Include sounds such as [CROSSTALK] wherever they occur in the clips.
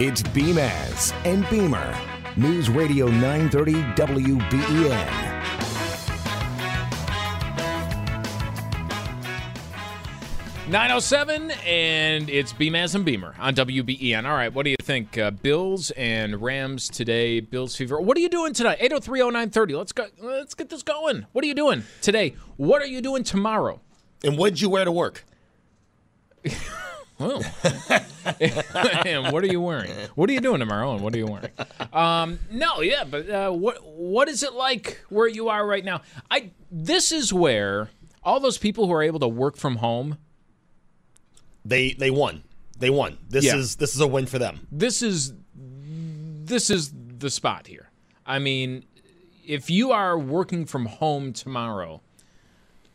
It's Beamaz and Beamer. News Radio 930 WBEN. Nine oh seven, and it's Beamaz and Beamer on WBEN. All right, what do you think? Uh, Bills and Rams today. Bills fever. What are you doing tonight? 8030930. Let's go. Let's get this going. What are you doing today? What are you doing tomorrow? And what'd you wear to work? [LAUGHS] Well, [LAUGHS] and what are you wearing? What are you doing tomorrow? And what are you wearing? Um, no, yeah, but uh, what what is it like where you are right now? I this is where all those people who are able to work from home. They they won. They won. This Yeah. is this is a win for them. This is this is the spot here. I mean, if you are working from home tomorrow,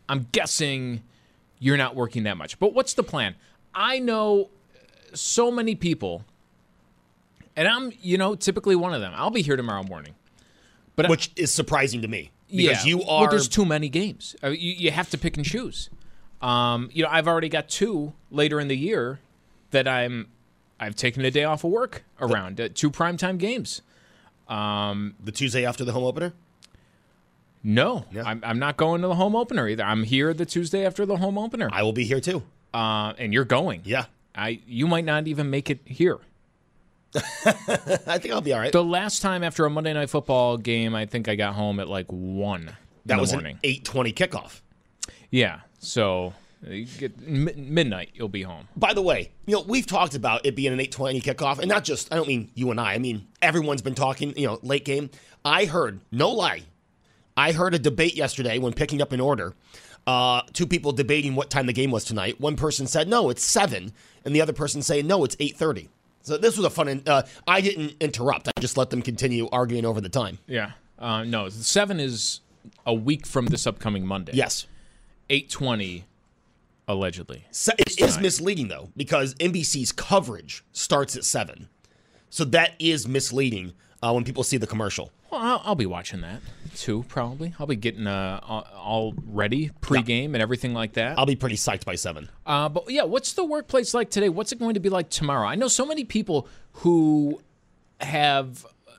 I'm guessing you're not working that much. But what's the plan? I know so many people, and I'm, you know, typically one of them. I'll be here tomorrow morning. But Which is surprising to me because yeah, you well, are there's too many games. You, you have to pick and choose. Um, you know, I've already got two later in the year that I'm. I've taken a day off of work around uh, two primetime games. Um, the Tuesday after the home opener. No, I'm, I'm not going to the home opener either. I'm here the Tuesday after the home opener. I will be here too. Uh, and you're going. Yeah. I you might not even make it here. [LAUGHS] I think I'll be all right. The last time after a Monday night football game, I think I got home at like one that was morning. an eight twenty kickoff. Yeah, so uh, you get mi- midnight, you'll be home. By the way, you know we've talked about it being an eight twenty kickoff, and not just I don't mean you and I. I mean everyone's been talking. You know, late game. I heard no lie. I heard a debate yesterday when picking up an order. Uh, two people debating what time the game was tonight. One person said no, it's seven, and the other person saying no, it's eight thirty. So this was a fun. Uh, I didn't interrupt. I just let them continue arguing over the time. Yeah. Uh, no, seven is a week from this upcoming Monday. Yes. Eight twenty, allegedly. Se- it is misleading though because NBC's coverage starts at seven, so that is misleading uh, when people see the commercial. Well, I'll, I'll be watching that too. Probably, I'll be getting uh, all- all ready pregame and everything like that. I'll be pretty psyched by seven. Uh, but yeah, what's the workplace like today? What's it going to be like tomorrow? I know so many people who have uh,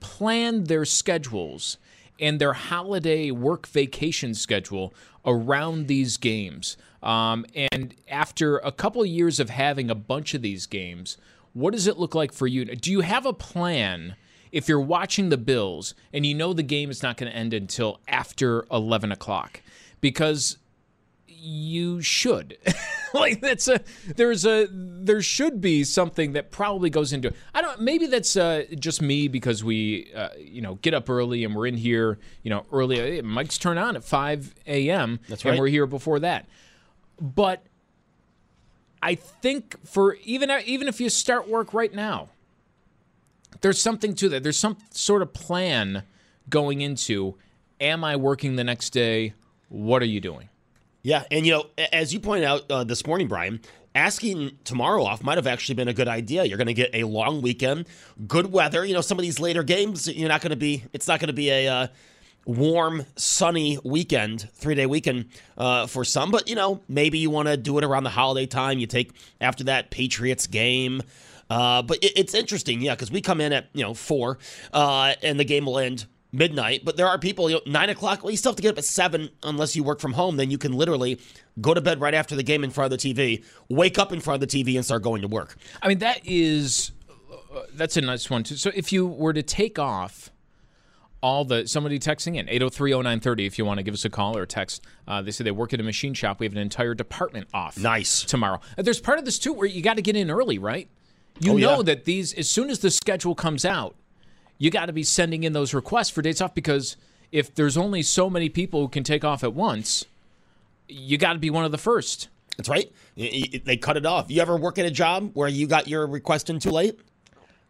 planned their schedules and their holiday work vacation schedule around these games. Um, and after a couple of years of having a bunch of these games, what does it look like for you? Do you have a plan? If you're watching the Bills and you know the game is not going to end until after 11 o'clock, because you should. [LAUGHS] Like that's a there's a there should be something that probably goes into it. I don't maybe that's uh, just me because we uh, you know get up early and we're in here you know early. Hey, mike's turn on at 5 a.m That's right. and we're here before that. But i think for even even if you start work right now there's something to that there's some sort of plan going into am i working the next day what are you doing Yeah, and you know, as you pointed out uh, this morning, Brian, asking tomorrow off might have actually been a good idea. You're going to get a long weekend, good weather. You know, some of these later games, you're not going to be. It's not going to be a uh, warm, sunny weekend, three day weekend uh, for some. But you know, maybe you want to do it around the holiday time. You take after that Patriots game. Uh, but it, it's interesting, yeah, because we come in at you know four, uh, and the game will end midnight. But there are people, you know, nine o'clock. Well, you still have to get up at seven unless you work from home. Then you can literally go to bed right after the game in front of the TV, wake up in front of the TV, and start going to work. I mean, that is uh, that's a nice one too. So if you were to take off all the somebody texting in 8030930 if you want to give us a call or text uh, they say they work at a machine shop we have an entire department off Nice. tomorrow there's part of this too where you got to get in early right you Oh, know yeah. that these as soon as the schedule comes out you got to be sending in those requests for dates off because if there's only so many people who can take off at once you got to be one of the first That's right. They cut it off. You ever work at a job where you got your request in too late?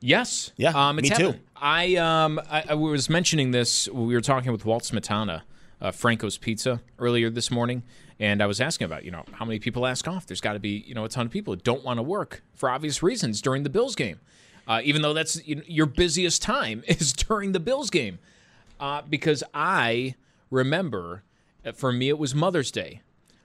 Yes. Yeah, Um, it's me too. I um I, I was mentioning this. We were talking with Walt Smetana, uh, Franco's Pizza, earlier this morning, and I was asking about you know how many people ask off. There's got to be you know a ton of people who don't want to work for obvious reasons during the Bills game, uh, even though that's you know, your busiest time [LAUGHS] is during the Bills game, uh, because I remember uh, for me it was Mother's Day.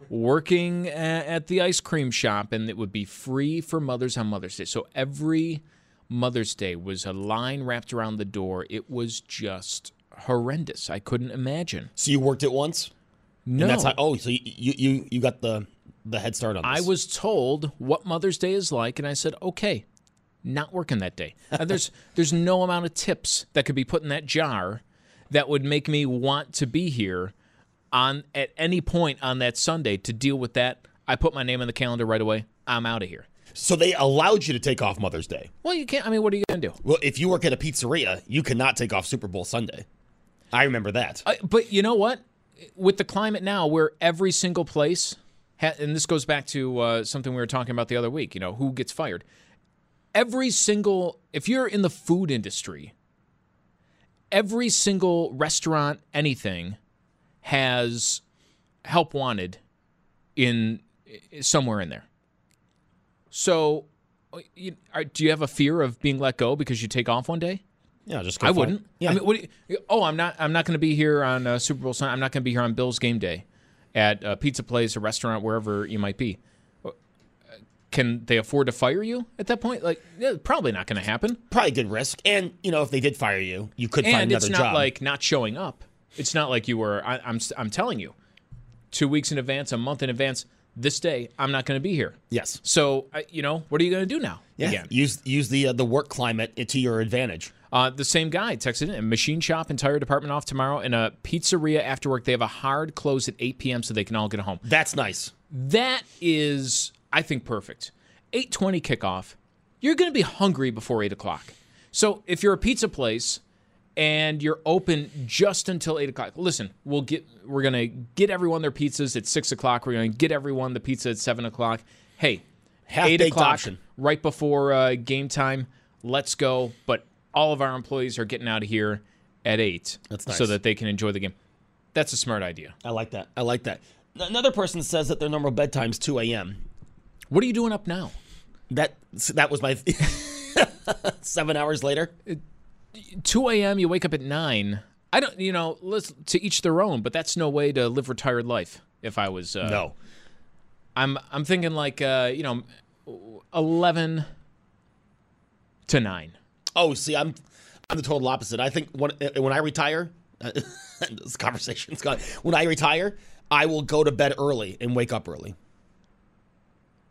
Working at the ice cream shop, and it would be free for mothers on Mother's Day. So every Mother's Day was a line wrapped around the door. It was just horrendous. I couldn't imagine. So you worked it once? No, And that's how, oh, so you, you, you, got the, the head start on this. I was told what Mother's Day is like, and I said, okay, not working that day. And there's [LAUGHS] there's no amount of tips that could be put in that jar that would make me want to be here on at any point on that Sunday to deal with that. I put my name in the calendar right away. I'm out of here. So they allowed you to take off Mother's Day. Well, you can't. I mean, what are you gonna do? Well, if you work at a pizzeria, you cannot take off Super Bowl Sunday. I remember that. But you know what? With the climate now, where every single place, ha- and this goes back to uh, something we were talking about the other week. You know, who gets fired? Every single, if you're in the food industry, every single restaurant, anything, has help wanted in somewhere in there. So, uh, do you have a fear of being let go because you take off one day? Yeah, just go I wouldn't. Yeah. I mean, what you, oh, I'm not. I'm not going to be here on uh, Super Bowl Sunday. I'm not going to be here on Bills game day, at a pizza place, a restaurant, wherever you might be. Uh, Can they afford to fire you at that point? Like, yeah, probably not going to happen. Probably good risk. And, you know, if they did fire you, you could find And another it's not job. like not showing up. It's not like you were. I, I'm. I'm telling you, two weeks in advance, a month in advance. This day, I'm not going to be here. yes. So, you know, what are you going to do now? Yeah. Again? Use use the uh, the work climate to your advantage. Uh, the same guy texted in machine shop, entire department off tomorrow, and a pizzeria after work. They have a hard close at 8 p.m. so they can all get home. That's nice. That is, I think, perfect. 8:20 kickoff. You're going to be hungry before 8 o'clock. So if you're a pizza place and you're open just until 8 o'clock, listen, we'll get we're going to get everyone their pizzas at 6 o'clock. We're going to get everyone the pizza at 7 o'clock. Hey, 8 Half-baked o'clock, option. right before uh, game time. Let's go. But all of our employees are getting out of here at 8 That's so that they can enjoy the game. That's a smart idea. I like that. I like that. Another person says that their normal bedtime's 2 a.m. What are you doing up now? That that was my [LAUGHS] seven hours later. 2 a.m. You wake up at nine. I don't, you know, let's to each their own, but that's no way to live retired life. If I was, uh, No. I'm, I'm thinking like, uh, you know, 11 to nine. Oh, see, I'm I'm the total opposite. I think when when I retire, [LAUGHS] this conversation's gone. When I retire, I will go to bed early and wake up early.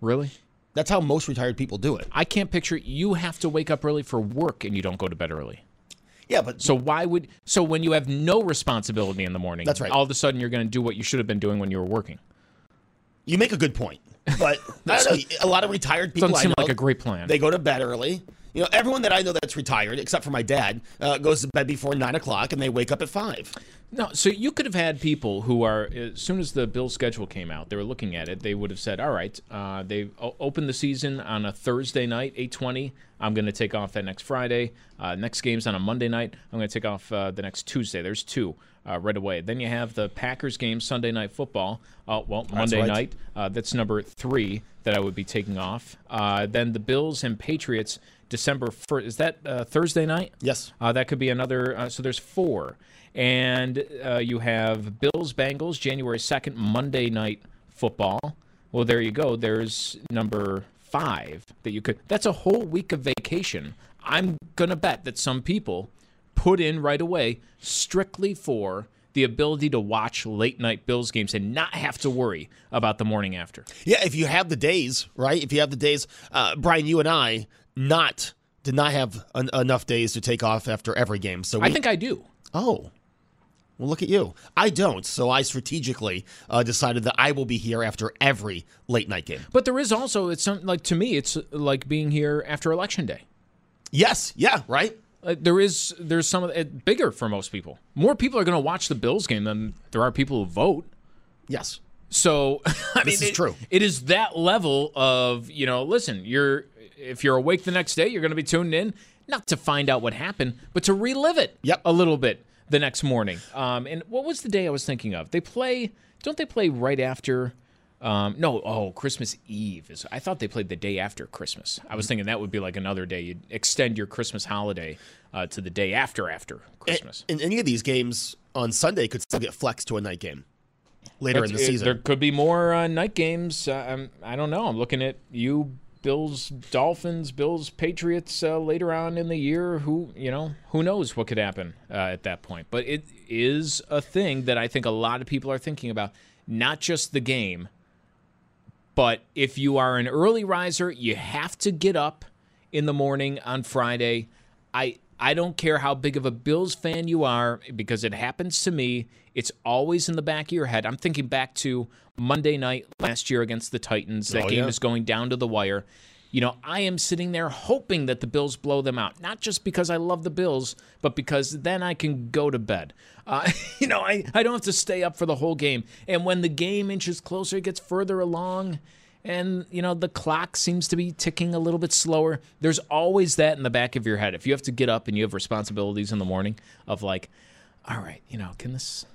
Really? That's how most retired people do it. I can't picture you have to wake up early for work and you don't go to bed early. Yeah, but So why would so when you have no responsibility in the morning, That's right. All of a sudden you're going to do what you should have been doing when you were working. you make a good point. But [LAUGHS] know. A lot of retired people Doesn't seem know, like a great plan. They go to bed early. You know, everyone that I know that's retired, except for my dad, uh, goes to bed before nine o'clock and they wake up at five. No, so you could have had people who are as soon as the bill schedule came out, they were looking at it. They would have said, "All right, uh, they opened the season on a Thursday night, eight twenty. I'm going to take off that next Friday. Uh, next game's on a Monday night. I'm going to take off uh, the next Tuesday. There's two uh, right away. Then you have the Packers game Sunday night football. Uh, well, Monday right. night. Uh, that's number three that I would be taking off. Uh, then the Bills and Patriots December first. Is that uh, Thursday night? Yes. Uh, that could be another. Uh, so there's four. And uh, you have Bills Bengals January 2nd, Monday night football. Well, there you go. There's number five that you could. That's a whole week of vacation. I'm going to bet that some people put in right away strictly for the ability to watch late night Bills games and not have to worry about the morning after. Yeah, if you have the days, right? If you have the days, uh, Brian, you and I not did not have en- enough days to take off after every game. So we, I think I do. Oh. Well, look at you. I don't. So I strategically uh, decided that I will be here after every late night game. But there is also it's some, like to me it's like being here after election day. Yes. Yeah. Right. Uh, there is there's some of it bigger for most people. More people are going to watch the Bills game than there are people who vote. Yes. So [LAUGHS] I This mean, is true. It is that level of you know. Listen, you're if you're awake the next day, you're going to be tuned in not to find out what happened, but to relive it. Yep. a little bit the next morning. Um, and what was the day I was thinking of? They play. Don't they play right after? Um, no, oh, Christmas Eve is. I thought they played the day after Christmas. I was thinking that would be like another day. You'd extend your Christmas holiday uh, to the day after after Christmas. And, and any of these games on Sunday could still get flexed to a night game later in the season. There could be more uh, night games. Uh, I'm, I don't know. I'm looking at you, Bills, Dolphins, Bills, Patriots uh, later on in the year. Who you know? Who knows what could happen uh, at that point? But it is a thing that I think a lot of people are thinking about. Not just the game, but if you are an early riser, you have to get up in the morning on Friday. I I don't care how big of a Bills fan you are because it happens to me. It's always in the back of your head. I'm thinking back to Monday night last year against the Titans. That Oh, game yeah. is going down to the wire. You know, I am sitting there hoping that the Bills blow them out, not just because I love the Bills, but because then I can go to bed. Uh, [LAUGHS] you know, I, I don't have to stay up for the whole game. And when the game inches closer, it gets further along, and, you know, the clock seems to be ticking a little bit slower. There's always that in the back of your head. If you have to get up and you have responsibilities in the morning of like, all right, you know, can this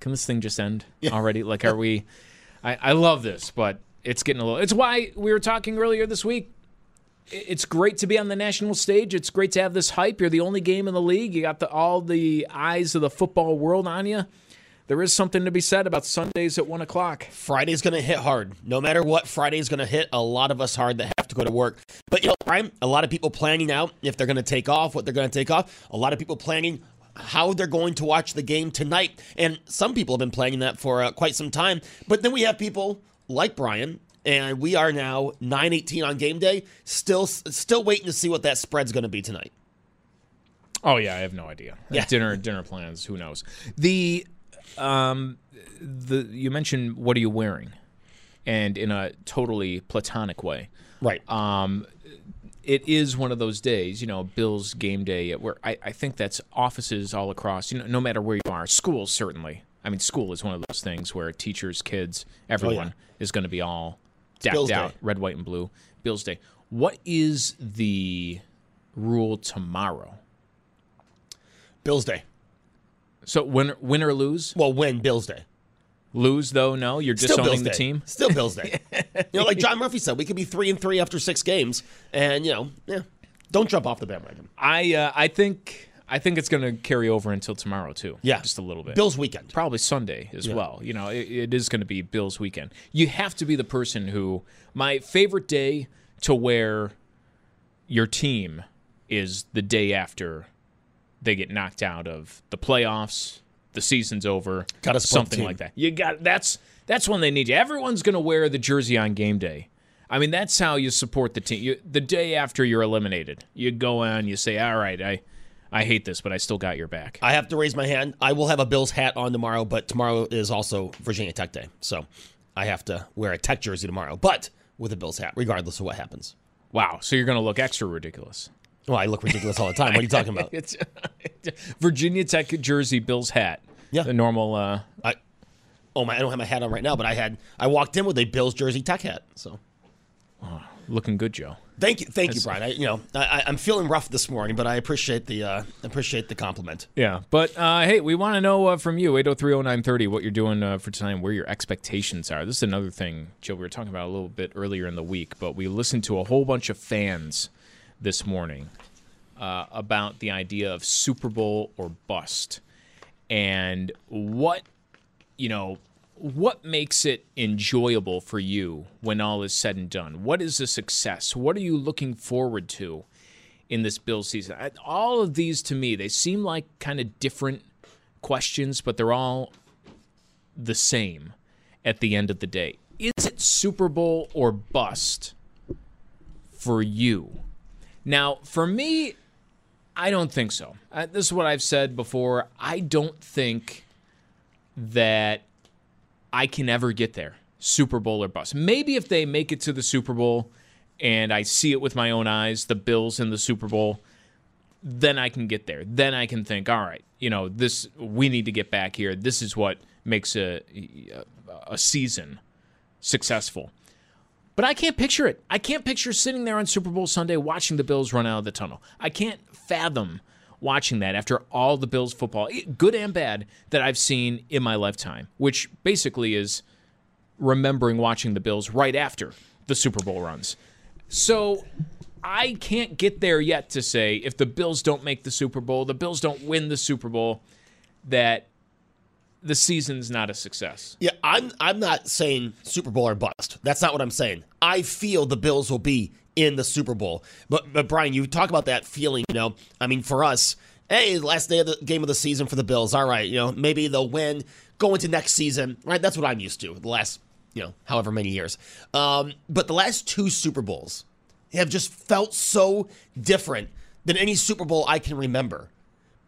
can this thing just end already? Like, are we? I, I love this, but it's getting a little. It's why we were talking earlier this week. It's great to be on the national stage. It's great to have this hype. You're the only game in the league. You got the, all the eyes of the football world on you. There is something to be said about Sundays at one o'clock. Friday's going to hit hard. No matter what, Friday's going to hit a lot of us hard that have to go to work. But you know, Brian, a lot of people planning out if they're going to take off, what they're going to take off. A lot of people planning how they're going to watch the game tonight. And some people have been planning that for uh, quite some time. But then we have people like Brian, and we are now 9:18 on game day, still still waiting to see what that spread's going to be tonight. Oh yeah, I have no idea. [LAUGHS] Yeah. Dinner dinner plans, who knows. The um the you mentioned what are you wearing? And in a totally platonic way. Right. Um it is one of those days, you know, Bills game day where I, I think that's offices all across, you know, no matter where you are, schools certainly. I mean, school is one of those things where teachers, kids, everyone oh, is going to be all decked out, Day. red, white, and blue. Bills Day. What is the rule tomorrow? Bills Day. So win, win or lose? Well, win Bills Day. Lose though, no. You're Still disowning Bills the Day. team. Still Bills Day. [LAUGHS] you know, like John Murphy said, we could be three and three after six games, and you know, yeah, don't jump off the bandwagon. I uh, I think I think it's going to carry over until tomorrow too. Yeah, just a little bit. Bills weekend. probably Sunday as Yeah. well. You know, it, it is going to be Bills weekend. You have to be the person who my favorite day to wear your team is the day after they get knocked out of the playoffs. The season's over. Gotta something like that. You got that's that's when they need you. Everyone's going to wear the jersey on game day. I mean, that's how you support the team. You, the day after you're eliminated, you go on, you say, "All right, I, I hate this, but I still got your back." I have to raise my hand. I will have a Bills hat on tomorrow, but tomorrow is also Virginia Tech Day, so I have to wear a Tech jersey tomorrow, but with a Bills hat, regardless of what happens. Wow, so you're going to look extra ridiculous. Well, I look ridiculous all the time. What are you talking about? [LAUGHS] It's [LAUGHS] Virginia Tech jersey, Bills hat. Yeah. the normal. Uh, I, oh my, I don't have my hat on right now, but I had I walked in with a Bills jersey Tech hat. So looking good, Joe. thank you, thank you, Brian. I, you know, I, I'm feeling rough this morning, but I appreciate the uh, appreciate the compliment. Yeah, but uh, hey, we want to know uh, from you, 8030930, what you're doing uh, for tonight, and where your expectations are. This is another thing, Joe, we were talking about a little bit earlier in the week, but we listened to a whole bunch of fans this morning uh, about the idea of Super Bowl or bust and what, you know, what makes it enjoyable for you when all is said and done? What is a success? What are you looking forward to? in this bill season. All of these to me, they seem like kind of different questions, but they're all the same at the end of the day. Is it Super Bowl or bust for you? Now, for me, I don't think so. Uh, this is what I've said before. I don't think that I can ever get there, Super Bowl or bust. Maybe if they make it to the Super Bowl and I see it with my own eyes, the Bills in the Super Bowl, then I can get there. Then I can think, all right, you know, this we need to get back here. This is what makes a a season successful. But I can't picture it. I can't picture sitting there on Super Bowl Sunday watching the Bills run out of the tunnel. I can't fathom watching that after all the Bills football, good and bad, that I've seen in my lifetime, which basically is remembering watching the Bills right after the Super Bowl runs. So I can't get there yet to say if the Bills don't make the Super Bowl, the Bills don't win the Super Bowl, that the season's not a success. Yeah, I'm I'm not saying Super Bowl or bust. That's not what I'm saying. I feel the Bills will be in the Super Bowl. But but Brian, you talk about that feeling, you know. I mean, for us, hey, last day of the game of the season for the Bills. All right, you know, maybe they'll win go into next season. Right? That's what I'm used to. The last, you know, however many years. Um, but the last two Super Bowls have just felt so different than any Super Bowl I can remember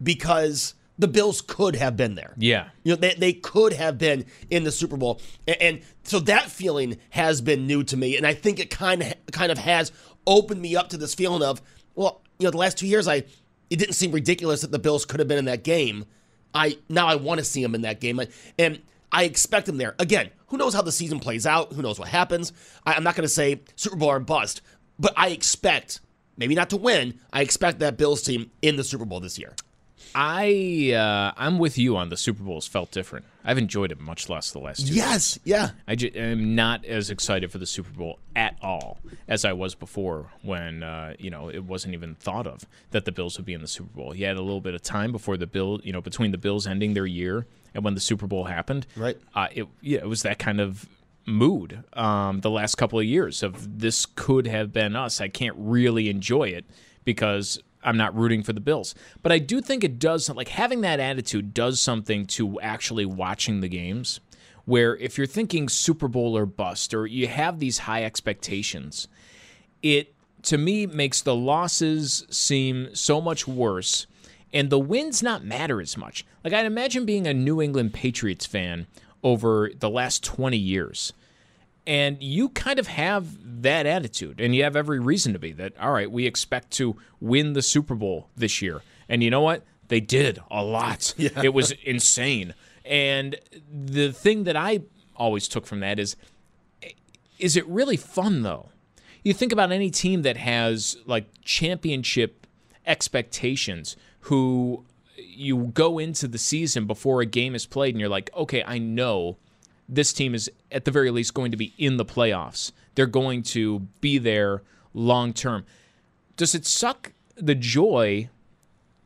because the Bills could have been there. Yeah. You know, they, they could have been in the Super Bowl. And, and so that feeling has been new to me. And I think it kind of kind of has opened me up to this feeling of, well, you know, the last two years I it didn't seem ridiculous that the Bills could have been in that game. I now I want to see them in that game. And I expect them there. Again, who knows how the season plays out? Who knows what happens? I, I'm not going to say Super Bowl or bust, but I expect, maybe not to win, I expect that Bills team in the Super Bowl this year. I uh, I'm with you on the Super Bowls felt different. I've enjoyed it much less the last two. Yes, years. yeah. I j- am not as excited for the Super Bowl at all as I was before when uh, you know it wasn't even thought of that the Bills would be in the Super Bowl. You had a little bit of time before the Bill, you know, between the Bills ending their year and when the Super Bowl happened. Right. Uh, it yeah, it was that kind of mood um, the last couple of years of this could have been us. I can't really enjoy it because I'm not rooting for the Bills. But I do think it does, like having that attitude does something to actually watching the games. Where if you're thinking Super Bowl or bust, or you have these high expectations, it to me makes the losses seem so much worse and the wins not matter as much. Like I'd imagine being a New England Patriots fan over the last 20 years and you kind of have that attitude, and you have every reason to be that, all right, we expect to win the Super Bowl this year. And you know what? They did a lot. [LAUGHS] Yeah. It was insane. And the thing that I always took from that is is it really fun, though? You think about any team that has like championship expectations who you go into the season before a game is played and you're like, okay, I know this team is at the very least going to be in the playoffs. They're going to be there long term. Does it suck the joy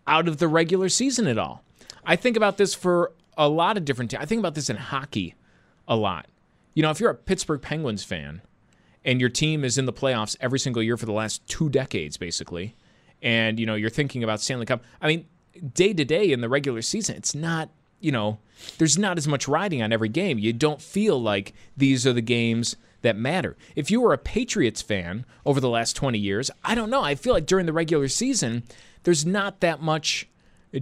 out of the regular season at all? I think about this for a lot of different. teams. I think about this in hockey a lot. You know, if you're a Pittsburgh Penguins fan and your team is in the playoffs every single year for the last two decades, basically, and you know you're thinking about Stanley Cup. I mean, day to day in the regular season, it's not you know, there's not as much riding on every game. You don't feel like these are the games that matter. If you were a Patriots fan over the last 20 years, I don't know. I feel like during the regular season, there's not that much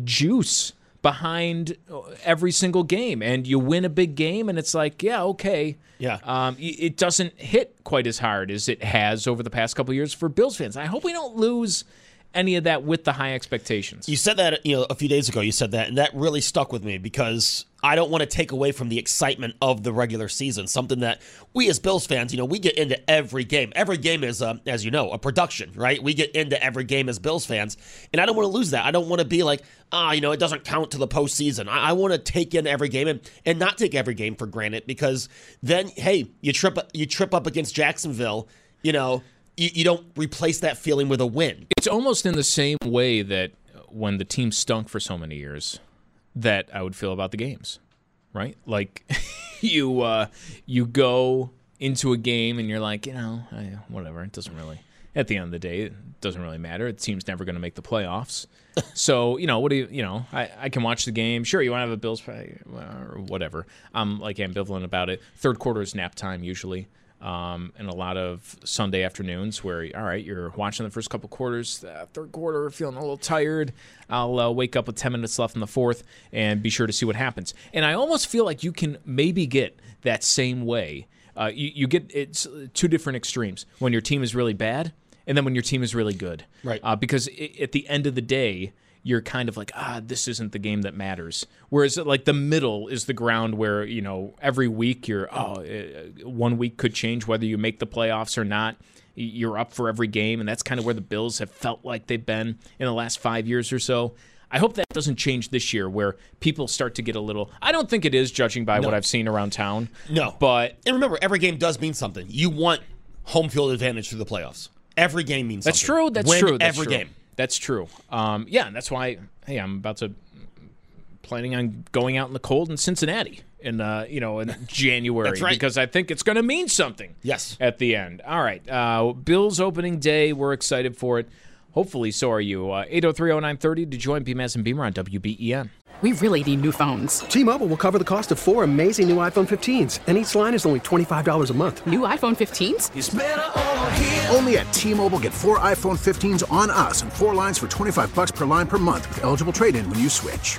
juice behind every single game. And you win a big game, and it's like, yeah, okay. Yeah. Um, it doesn't hit quite as hard as it has over the past couple years for Bills fans. I hope we don't lose any of that with the high expectations. You said that you know a few days ago. You said that, and that really stuck with me because I don't want to take away from the excitement of the regular season. Something that we as Bills fans, you know, we get into every game. Every game is, uh, as you know, a production, right? We get into every game as Bills fans, and I don't want to lose that. I don't want to be like, ah, you know, it doesn't count to the postseason. I, I want to take in every game and, and not take every game for granted because then, hey, you trip you trip up against Jacksonville, you know you, you don't replace that feeling with a win. It's almost in the same way that when the team stunk for so many years that I would feel about the games, right? Like [LAUGHS] you uh, you go into a game and you're like, you know, whatever. It doesn't really At the end of the day, it doesn't really matter. The team's never going to make the playoffs. [LAUGHS] so you know what do you you know I, I can watch the game. Sure, you want to have a Bills play or whatever. I'm like ambivalent about it. Third quarter is nap time usually. Um, and a lot of Sunday afternoons where, all right, you're watching the first couple quarters, uh, third quarter, feeling a little tired. I'll uh, wake up with 10 minutes left in the fourth and be sure to see what happens. And I almost feel like you can maybe get that same way. Uh, you, you get it's two different extremes when your team is really bad and then when your team is really good. Right. Uh, because it, at the end of the day, you're kind of like, ah, this isn't the game that matters. Whereas like the middle is the ground where you know every week you're, oh, uh, one week could change whether you make the playoffs or not. You're up for every game, and that's kind of where the Bills have felt like they've been in the last five years or so. I hope that doesn't change this year, where people start to get a little. I don't think it is, judging by No. what I've seen around town. No. but And remember, every game does mean something. You want home field advantage through the playoffs. Every game means That's something. true. That's Win true. That's every true. game. That's true. Um, yeah, and that's why. Hey, I'm about to planning on going out in the cold in Cincinnati in uh, you know in [LAUGHS] January That's right. because I think it's going to mean something. Yes. At the end. All right. Uh, Bills opening day. We're excited for it. Hopefully, so are you. Uh, 8030930 to join Beamaz and Beamer on WBEN. We really need new phones. T-Mobile will cover the cost of four amazing new iPhone 15s, and each line is only $25 a month. New iPhone 15s? Only at T-Mobile get four iPhone 15s on us and four lines for 25 bucks per line per month with eligible trade-in when you switch.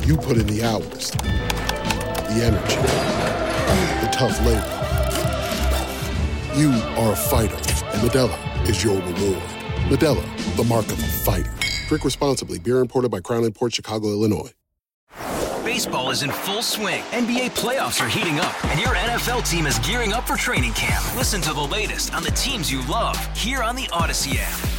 You put in the hours, the energy, the tough labor. You are a fighter, and Modelo is your reward. Modelo, the mark of a fighter. Drink responsibly. Beer imported by Crown Port Chicago, Illinois. Baseball is in full swing. NBA playoffs are heating up, and your NFL team is gearing up for training camp. Listen to the latest on the teams you love here on the Audacy app.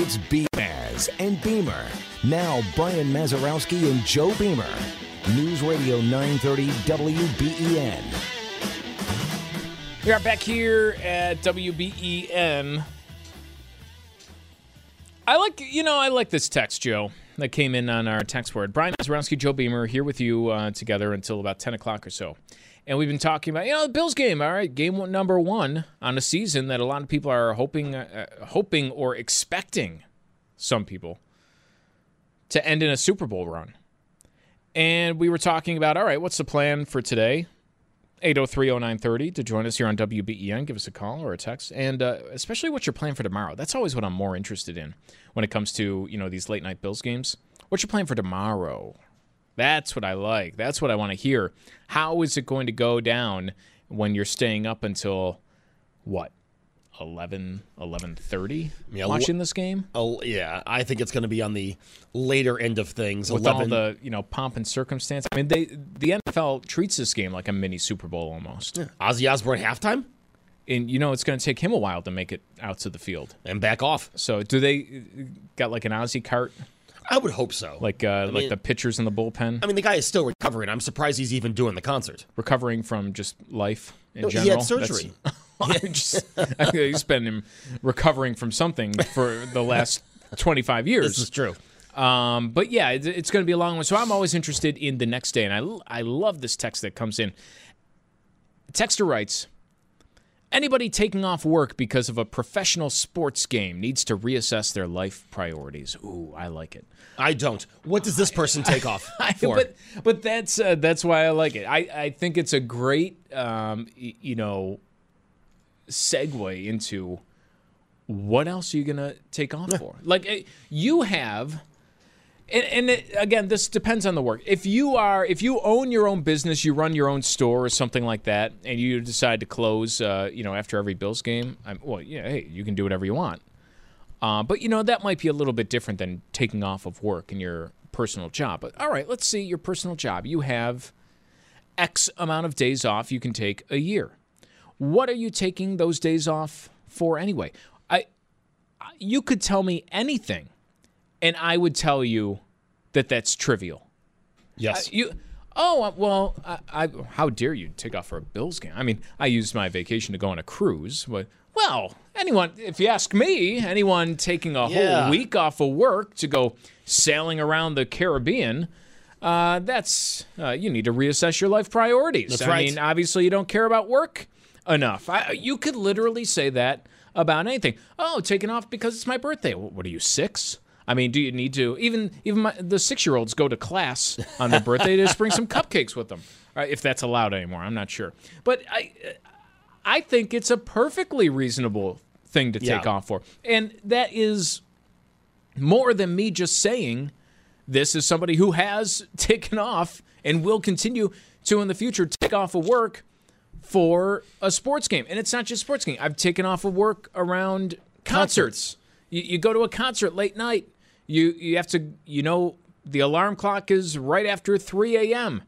It's Beamaz and Beamer. Now, Brian Mazarowski and Joe Beamer. News Radio 930 WBEN. We are back here at WBEN. I like, you know, I like this text, Joe, that came in on our text board. Brian Mazarowski, Joe Beamer, here with you uh, together until about 10 o'clock or so. And we've been talking about, you know, the Bills game. All right, game number one on a season that a lot of people are hoping, uh, hoping or expecting, some people, to end in a Super Bowl run. And we were talking about, all right, what's the plan for today? 8030930 to join us here on WBEN. Give us a call or a text. And uh, especially what's your plan for tomorrow? That's always what I'm more interested in when it comes to, you know, these late night Bills games. What's your plan for tomorrow? That's what I like. That's what I want to hear. How is it going to go down when you're staying up until what? 11 11:30 Yeah, watching this game Oh yeah, I think it's going to be on the later end of things. with 11, all the, you know, pomp and circumstance. I mean, they the NFL treats this game like a mini Super Bowl almost. Ozzy Osbourne halftime and you know it's going to take him a while to make it out to the field. and back off. So do they uh, got like an Ozzy cart, I would hope so. like uh, like mean- the pitchers in the bullpen, I mean, the guy is still recovering. I'm surprised he's even doing the concert. recovering from just life in No, he general? had surgery. [LAUGHS] Just, I think he's been him recovering from something for the last [LAUGHS] 25 years. This is true. Um, but yeah, it's, it's going to be a long one. So I'm always interested in the next day, and I I love this text that comes in. Texter writes. Anybody taking off work because of a professional sports game needs to reassess their life priorities. Ooh, I like it. I don't. What does this person take off [LAUGHS] for? But but that's uh, that's why I like it. I, I think it's a great um, you know segue into what else are you gonna take off for? Like eh, you have And, and it, again, this depends on the work. If you are, if you own your own business, you run your own store or something like that, and you decide to close, uh, you know, after every Bills game, I'm, well, yeah, hey, you can do whatever you want. Uh, but you know that might be a little bit different than taking off of work in your personal job. But all right, let's see your personal job. You have X amount of days off you can take a year. What are you taking those days off for anyway? I, you could tell me anything and I would tell you that that's trivial. Yes. Uh, you. Oh uh, well, I, I, how dare you take off for a Bills game? I mean, I used my vacation to go on a cruise, but well, anyone, if you ask me, anyone taking a Yeah. whole week off of work to go sailing around the Caribbean, uh, that's uh, you need to reassess your life priorities. That's I right. mean, obviously, you don't care about work enough. I, you could literally say that about anything. Oh, taking off because it's my birthday. What are you six? I mean, do you need to even even my, the six year olds go to class on their birthday to just bring some cupcakes with them, uh, if that's allowed anymore. I'm not sure, but I I think it's a perfectly reasonable thing to take Yeah. off for, and that is more than me just saying this is somebody who has [LAUGHS] taken off and will continue to in the future take off of work for a sports game. And it's not just sports game. I've taken off of work around concerts. You, you go to a concert late night. You you have to you know the alarm clock is right after 3 a.m.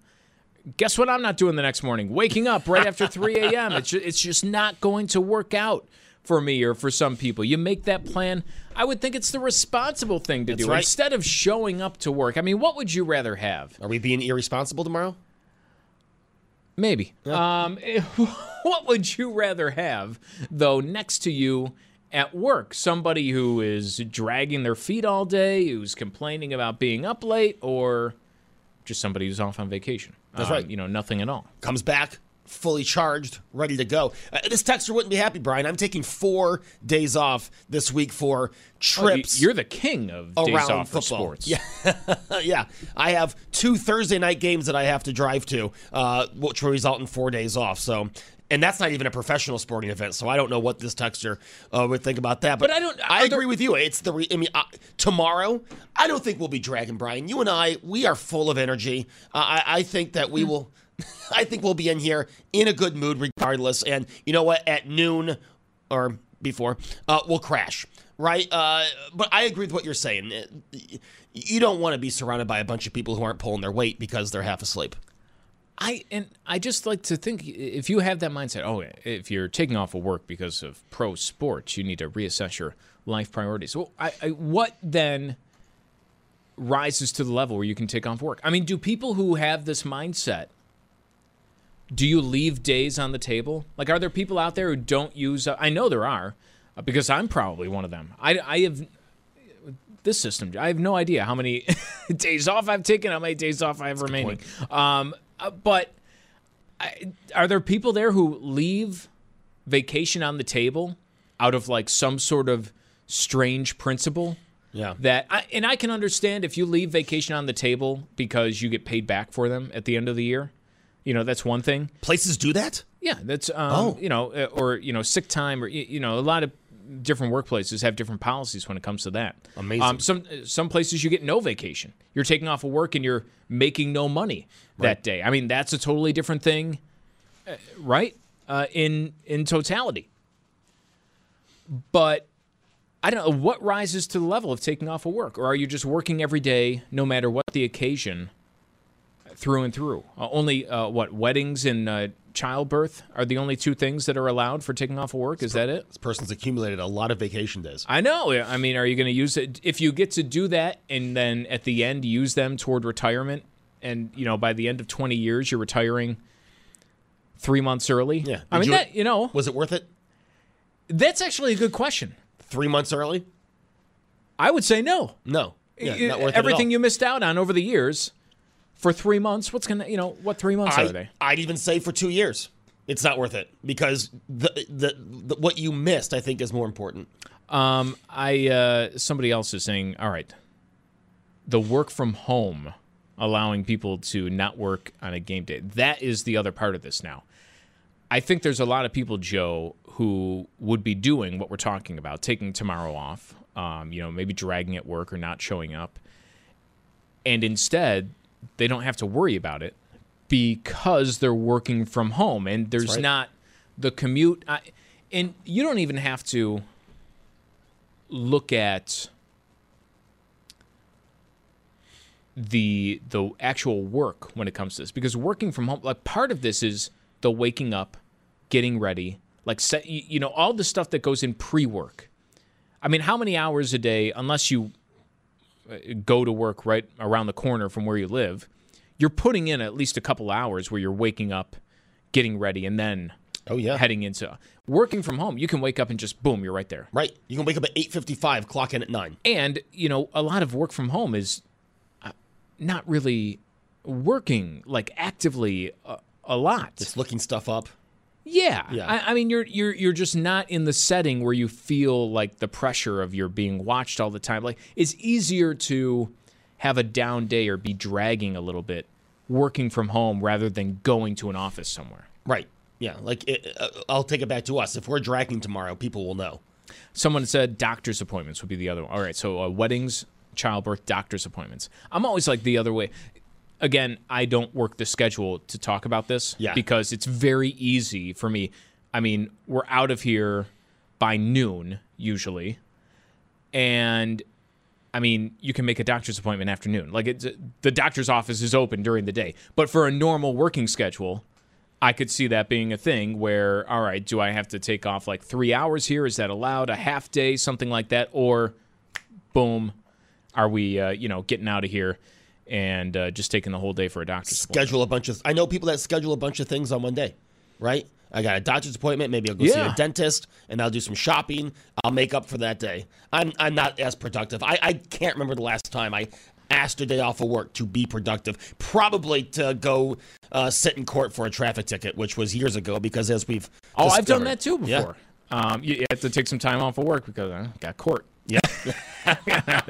Guess what? I'm not doing the next morning. Waking up right after 3 [LAUGHS] a.m. It's ju- it's just not going to work out for me or for some people. You make that plan. I would think it's the responsible thing to That's do right. instead of showing up to work. I mean, what would you rather have? Are we being irresponsible tomorrow? Maybe. Um, [LAUGHS] what would you rather have, though, next to you at work? Somebody who is dragging their feet all day, who's complaining about being up late, or just somebody who's off on vacation? That's Um, right. You know, nothing at all. Comes back fully charged, ready to go. Uh, this texter wouldn't be happy, Brian. I'm taking four days off this week for Oh, trips. You're the king of days off for football. sports. Yeah, [LAUGHS] yeah. I have two Thursday night games that I have to drive to, uh, which will result in four days off. So, and that's not even a professional sporting event. So I don't know what this texture uh, would think about that. But, But I don't- I there- agree with you. It's the. Re- I mean, uh, tomorrow, I don't think we'll be dragging Brian. You and I, we are full of energy. Uh, I, I think that Hmm. we will. [LAUGHS] I think we'll be in here in a good mood regardless. And you know what? At noon or before, uh, we'll crash. Right? Uh, but I agree with what you're saying. Uh, You don't want to be surrounded by a bunch of people who aren't pulling their weight because they're half asleep. I and I just like to think if you have that mindset, oh, if you're taking off of work because of pro sports, you need to reassess your life priorities. Well, I, I, what then rises to the level where you can take off work? I mean, do people who have this mindset do you leave days on the table? Like, are there people out there who don't use? I know there are, uh, because I'm probably one of them. I, I have this system. I have no idea how many [LAUGHS] days off I've taken, how many days off I have remaining. Um, uh, but I, are there people there who leave vacation on the table out of like some sort of strange principle? Yeah. That I, and I can understand if you leave vacation on the table because you get paid back for them at the end of the year. You know, that's one thing. Places do that? Yeah, that's um, Oh. you know, uh, or you know, sick time, or you know, a lot of different workplaces have different policies when it comes to that. Amazing. Um, some some places you get no vacation. You're taking off of work and you're making no money that day. I mean, that's a totally different thing, uh, right? Uh, in in totality. But I don't know what rises to the level of taking off of work, or are you just working every day, no matter what the occasion, through and through? Uh, only uh, what weddings and uh, childbirth are the only two things that are allowed for taking off of work. Is that it? This person's accumulated a lot of vacation days. I know. I mean, are you going to use it if you get to do that and then at the end use them toward retirement? And you know, by the end of twenty years, you're retiring three months early. Yeah. I mean, you- that you know, Was it worth it? that's actually a good question. Three months early? I would say no. No. Yeah, You- not worth Everything it all. you missed out on over the years for three months. What's gonna, you know, what three months are I, they? I'd even say for two years, it's not worth it because the, the, the what you missed, I think, is more important. Um, I uh, somebody else is saying, all right, the work from home, allowing people to not work on a game day. That is the other part of this now. I think there's a lot of people, Joe, who would be doing what we're talking about, taking tomorrow off. Um, you know, maybe dragging at work or not showing up. and instead they don't have to worry about it because they're working from home and there's right. not the commute. I, and you don't even have to look at the the actual work when it comes to this because working from home like part of this is the waking up getting ready like set you, know all the stuff that goes in pre-work i mean how many hours a day unless you go to work right around the corner from where you live you're putting in at least a couple hours where you're waking up getting ready and then Oh yeah. heading into working from home you can wake up and just boom you're right there Right. You can wake up at 8:55, clock in at 9. and you know a lot of work from home is uh, not really working like actively a, a lot Just looking stuff up. Yeah, Yeah. I, I mean you're you're you're just not in the setting where you feel like the pressure of you're being watched all the time like it's easier to have a down day or be dragging a little bit working from home rather than going to an office somewhere Right. Yeah, like it, uh, I'll take it back to us. If we're dragging tomorrow, people will know. Someone said doctor's appointments would be the other one. All right, so uh, weddings, childbirth, doctor's appointments. I'm always like the other way. Again, I don't work the schedule to talk about this Yeah. because it's very easy for me. I mean, we're out of here by noon usually, and I mean, you can make a doctor's appointment afternoon. Like it's, the doctor's office is open during the day, but for a normal working schedule, I could see that being a thing where, all right, do I have to take off like three hours here? Is that allowed? A half day, something like that, or boom, are we, uh, you know, getting out of here and uh, just taking the whole day for a doctor's appointment? Schedule a bunch of. I know people that schedule a bunch of things on one day, right? I got a doctor's appointment. Maybe I'll go see a dentist, and I'll do some shopping. I'll make up for that day. I'm I'm not as productive. I, I can't remember the last time I asked a day off of work to be productive. Probably to go uh, sit in court for a traffic ticket, which was years ago. Because as we've Oh, I've done that too Yeah. before. Um, you, you have to take some time off of work because I got court. [LAUGHS]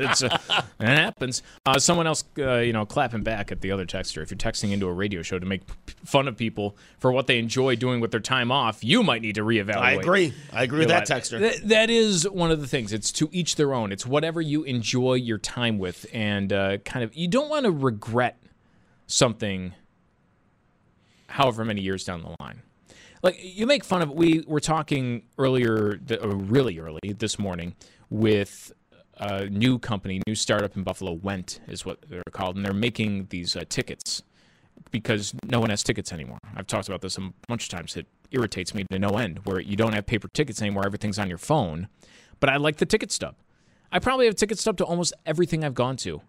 Uh, it happens. Uh, someone else, uh, you know, clapping back at the other texter. If you're texting into a radio show to make p- fun of people for what they enjoy doing with their time off, you might need to reevaluate. I agree. I agree with You that texter. Th- that is one of the things. It's to each their own. It's whatever you enjoy your time with, and uh, kind of you don't want to regret something. However many years down the line, like you make fun of. We were talking earlier, really early this morning, with a new company, new startup in Buffalo. Went is what they're called, and they're making these uh, tickets because no one has tickets anymore. I've talked about this a bunch of times. It irritates me to no end where you don't have paper tickets anymore. Everything's on your phone. But I like the ticket stub. I probably have ticket stub to almost everything I've gone to,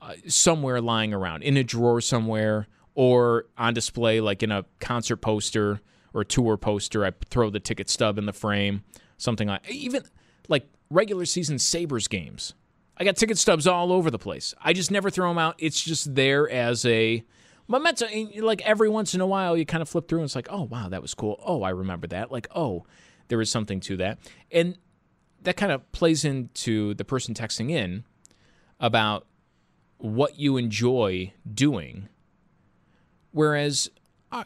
uh, somewhere lying around in a drawer somewhere or on display, like in a concert poster or tour poster. I throw the ticket stub in the frame, something like even like regular season Sabres games. I got ticket stubs all over the place. I just never throw them out. It's just there as a memento. Like every once in a while, you kind of flip through and it's like, oh, wow, that was cool. Oh, I remember that. Like, oh, there was something to that. And that kind of plays into the person texting in about what you enjoy doing. Whereas uh,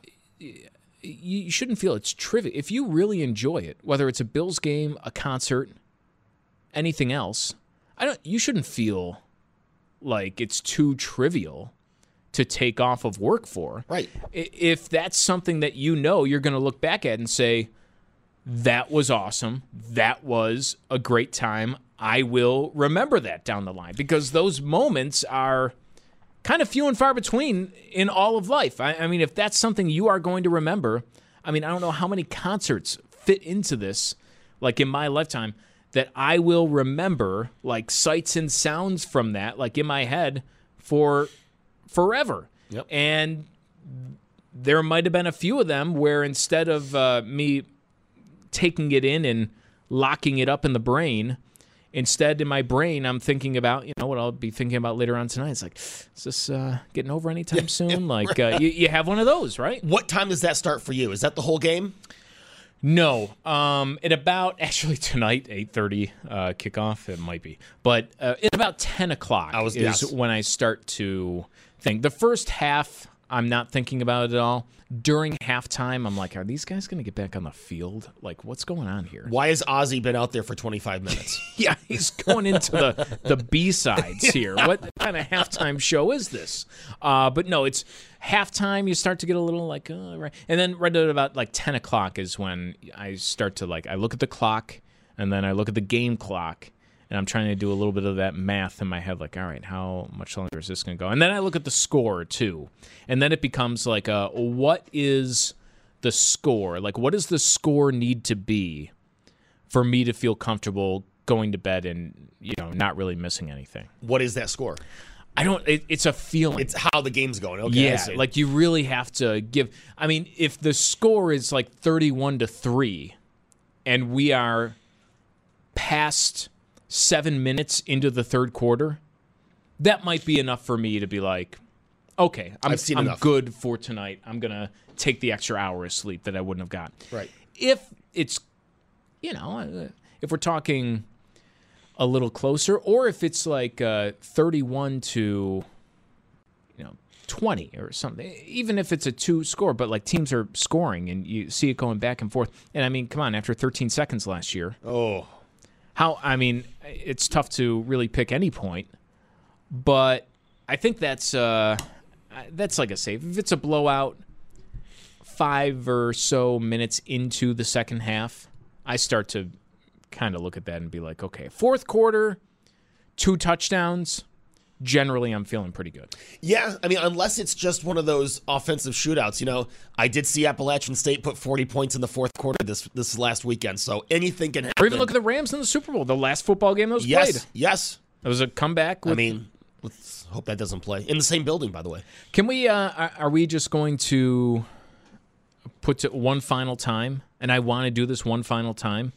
you shouldn't feel it's trivial. If you really enjoy it, whether it's a Bills game, a concert, anything else, I don't. You shouldn't feel like it's too trivial to take off of work for. Right. If that's something that you know you're going to look back at and say, that was awesome. That was a great time. I will remember that down the line because those moments are kind of few and far between in all of life. I, I mean, if that's something you are going to remember, I mean, I don't know how many concerts fit into this, like in my lifetime, that I will remember, like sights and sounds from that, like in my head for forever. Yep. And there might have been a few of them where instead of uh, me taking it in and locking it up in the brain. Instead, in my brain, I'm thinking about you know what I'll be thinking about later on tonight. It's like, is this uh, getting over anytime soon? [LAUGHS] Like, uh, you, you have one of those, right? What time does that start for you? Is that the whole game? No, um, at about [LAUGHS] actually tonight, eight thirty uh, kickoff. It might be, but uh, at about ten o'clock I was- is yes. when I start to think. The first half, I'm not thinking about it at all. During halftime, I'm like, are these guys going to get back on the field? Like, what's going on here? Why has Ozzy been out there for 25 minutes? [LAUGHS] yeah, he's going into the the B sides [LAUGHS] here. What kind of halftime show is this? Uh, but no, it's halftime. You start to get a little like, uh, right, and then right at about like 10 o'clock is when I start to like. I look at the clock, and then I look at the game clock, and I'm trying to do a little bit of that math in my head, like, all right, how much longer is this going to go? And then I look at the score too, and then it becomes like, uh, what is the score? Like, what does the score need to be for me to feel comfortable going to bed and you know not really missing anything? What is that score? I don't. It, it's a feeling. It's how the game's going. Okay, yeah, like you really have to give. I mean, if the score is like thirty-one to three, and we are past seven minutes into the third quarter, that might be enough for me to be like, okay, I'm, I'm good for tonight. I'm gonna take the extra hour of sleep that I wouldn't have got. Right. If it's, you know, uh, if we're talking a little closer, or if it's like uh, 31 to, you know, 20 or something. Even if it's a two score, but like teams are scoring and you see it going back and forth. And I mean, come on, after 13 seconds last year, Oh, how I mean, it's tough to really pick any point, but I think that's uh, that's like a safe. If it's a blowout, five or so minutes into the second half, I start to kind of look at that and be like, okay, fourth quarter, two touchdowns. Generally, I'm feeling pretty good. yeah. I mean, unless it's just one of those offensive shootouts. You know, I did see Appalachian State put 40 points in the fourth quarter this this last weekend, so anything can happen. Or even look at the Rams in the Super Bowl, the last football game that was yes, played. yes. It was a comeback. With, I mean, let's hope that doesn't play in the same building. By the way, Can we? Uh, are- are we just going to put to one final time? And I want to do this one final time.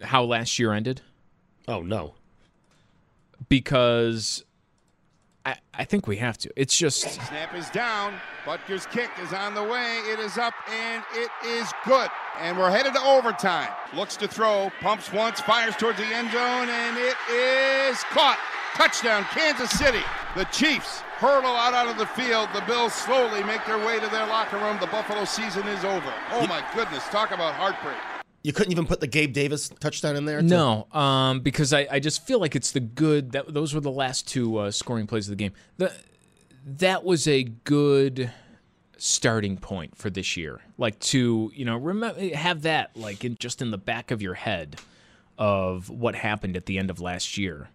How last year ended, oh no, because I I think we have to. It's just Snap is down. Butker's kick is on the way. It is up and it is good. And we're headed to overtime. Looks to throw, pumps once, fires towards the end zone, and it is caught. Touchdown, Kansas City. The Chiefs hurtle out onto the field. The Bills slowly make their way to their locker room. The Buffalo season is over. Oh my goodness, talk about heartbreak. You couldn't even put the Gabe Davis touchdown in there. no, um, because I, I just feel like it's the good that those were the last two uh, scoring plays of the game. The, that was a good starting point for this year. Like to you know remember have that like in, just in the back of your head of what happened at the end of last year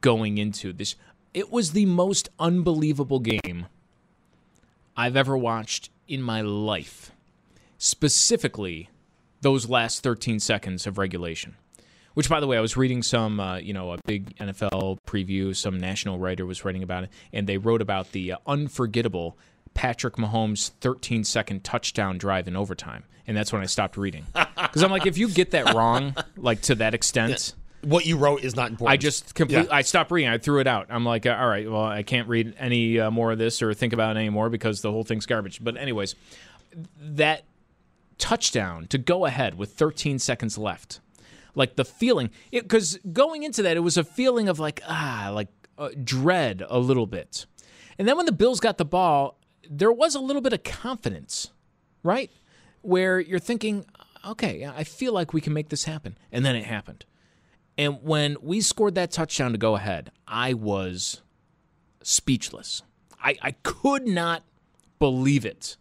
going into this. It was the most unbelievable game I've ever watched in my life. Specifically, those last 13 seconds of regulation. Which, by the way, I was reading some, uh, you know, a big NFL preview. Some national writer was writing about it, and they wrote about the uh, unforgettable Patrick Mahomes 13 second touchdown drive in overtime. And that's when I stopped reading. [LAUGHS] Because I'm like, if you get that wrong, like to that extent, What you wrote is not important. I just completely, Yeah. I stopped reading. I threw it out. I'm like, all right, well, I can't read any uh, more of this or think about it anymore because the whole thing's garbage. But anyways, that touchdown to go ahead with 13 seconds left, like the feeling, because going into that, it was a feeling of like ah, like uh, dread a little bit, and then when the Bills got the ball, there was a little bit of confidence, right, where you're thinking, okay, I feel like we can make this happen, and then it happened. And when we scored that touchdown to go ahead, I was speechless. I, I could not believe it.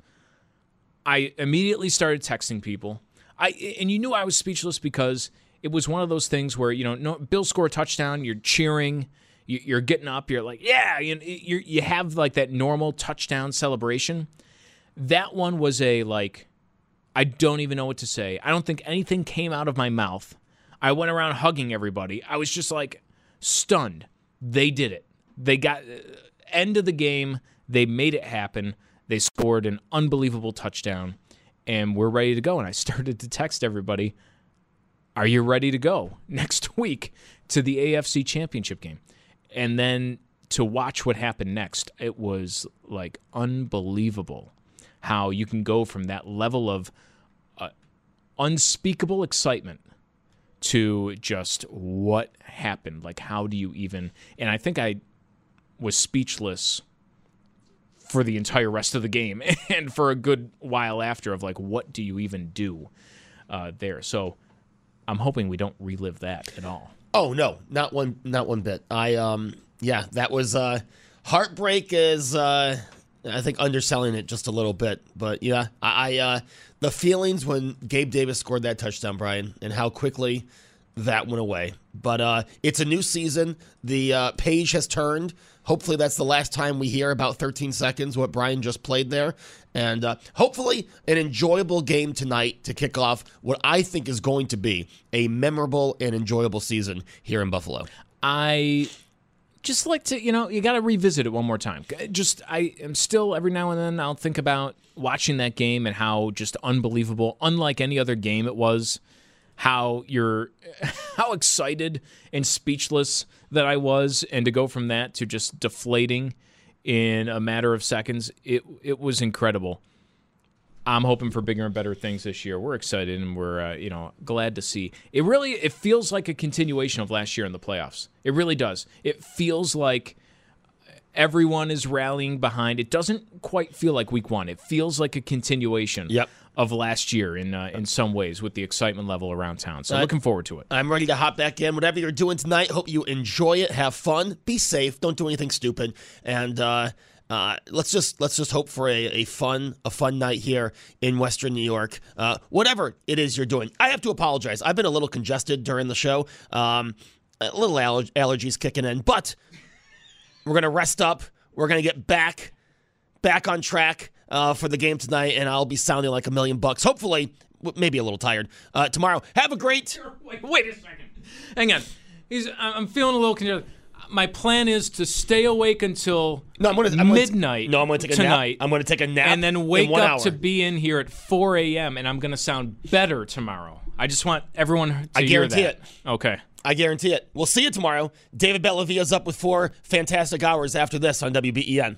I immediately started texting people. I and you knew I was speechless because it was one of those things where you know, no, Bill score a touchdown, you're cheering, you, you're getting up, you're like, yeah, you you you have like that normal touchdown celebration. That one was a like, I don't even know what to say. I don't think anything came out of my mouth. I went around hugging everybody. I was just like stunned. They did it. They got uh, end of the game. They made it happen. They scored an unbelievable touchdown, and we're ready to go. And I [LAUGHS] started to text everybody, "Are you ready to go [LAUGHS] next week to the AFC Championship game?" And then to watch what happened next, it was like unbelievable how you can go from that level of uh, unspeakable excitement to just what happened. Like, how do you even? And I think I was speechless for the entire rest of the game [LAUGHS] and for a good while after of like what do you even do uh, there. So I'm hoping we don't relive that at all. Oh no, not one, not one bit. I um, yeah, that was uh, heartbreak is uh, I think underselling it just a little bit, but yeah, I, I uh, the feelings when Gabe Davis scored that touchdown, Brian, and how quickly that went away. But uh, it's a new season. The uh, page has turned. Hopefully, that's the last time we hear about 13 seconds, what Brian just played there. And uh, hopefully, an enjoyable game tonight to kick off what I think is going to be a memorable and enjoyable season here in Buffalo. I just like to, you know, you got to revisit it one more time. Just, I am still every now and then I'll think about watching that game and how just unbelievable, unlike any other game it was how you're [LAUGHS] how excited and speechless that I was and to go from that to just deflating in a matter of seconds it it was incredible. I'm hoping for bigger and better things this year. We're excited and we're uh, you know glad to see. It really it feels like a continuation of last year in the playoffs. It really does. It feels like everyone is rallying behind. It doesn't quite feel like week 1. It feels like a continuation. Yep of last year in uh, in some ways with the excitement level around town. So uh, looking forward to it. I'm ready to hop back in. Whatever you're doing tonight, hope you enjoy it, have fun, be safe, don't do anything stupid, and uh, uh, let's just let's just hope for a, a fun a fun night here in Western New York. Uh, whatever it is you're doing, I have to apologize. I've been a little congested during the show. Um, a little aller- allergies kicking in, but we're gonna rest up. We're gonna get back back on track uh, for the game tonight, and I'll be sounding like a million bucks. Hopefully, maybe a little tired uh, tomorrow. Have a great. [LAUGHS] Wait, wait a second. Hang on. He's. I'm feeling a little confused. My plan is to stay awake until no, I'm gonna, I'm midnight. Gonna, no, I'm going to take a tonight. nap. I'm going to take a nap and then wake up hour. to be in here at 4 a.m. and I'm going to sound better tomorrow. I just want everyone to I guarantee that. it. Okay. I guarantee it. We'll see you tomorrow. David Bellavia's up with four fantastic hours after this on WBEN.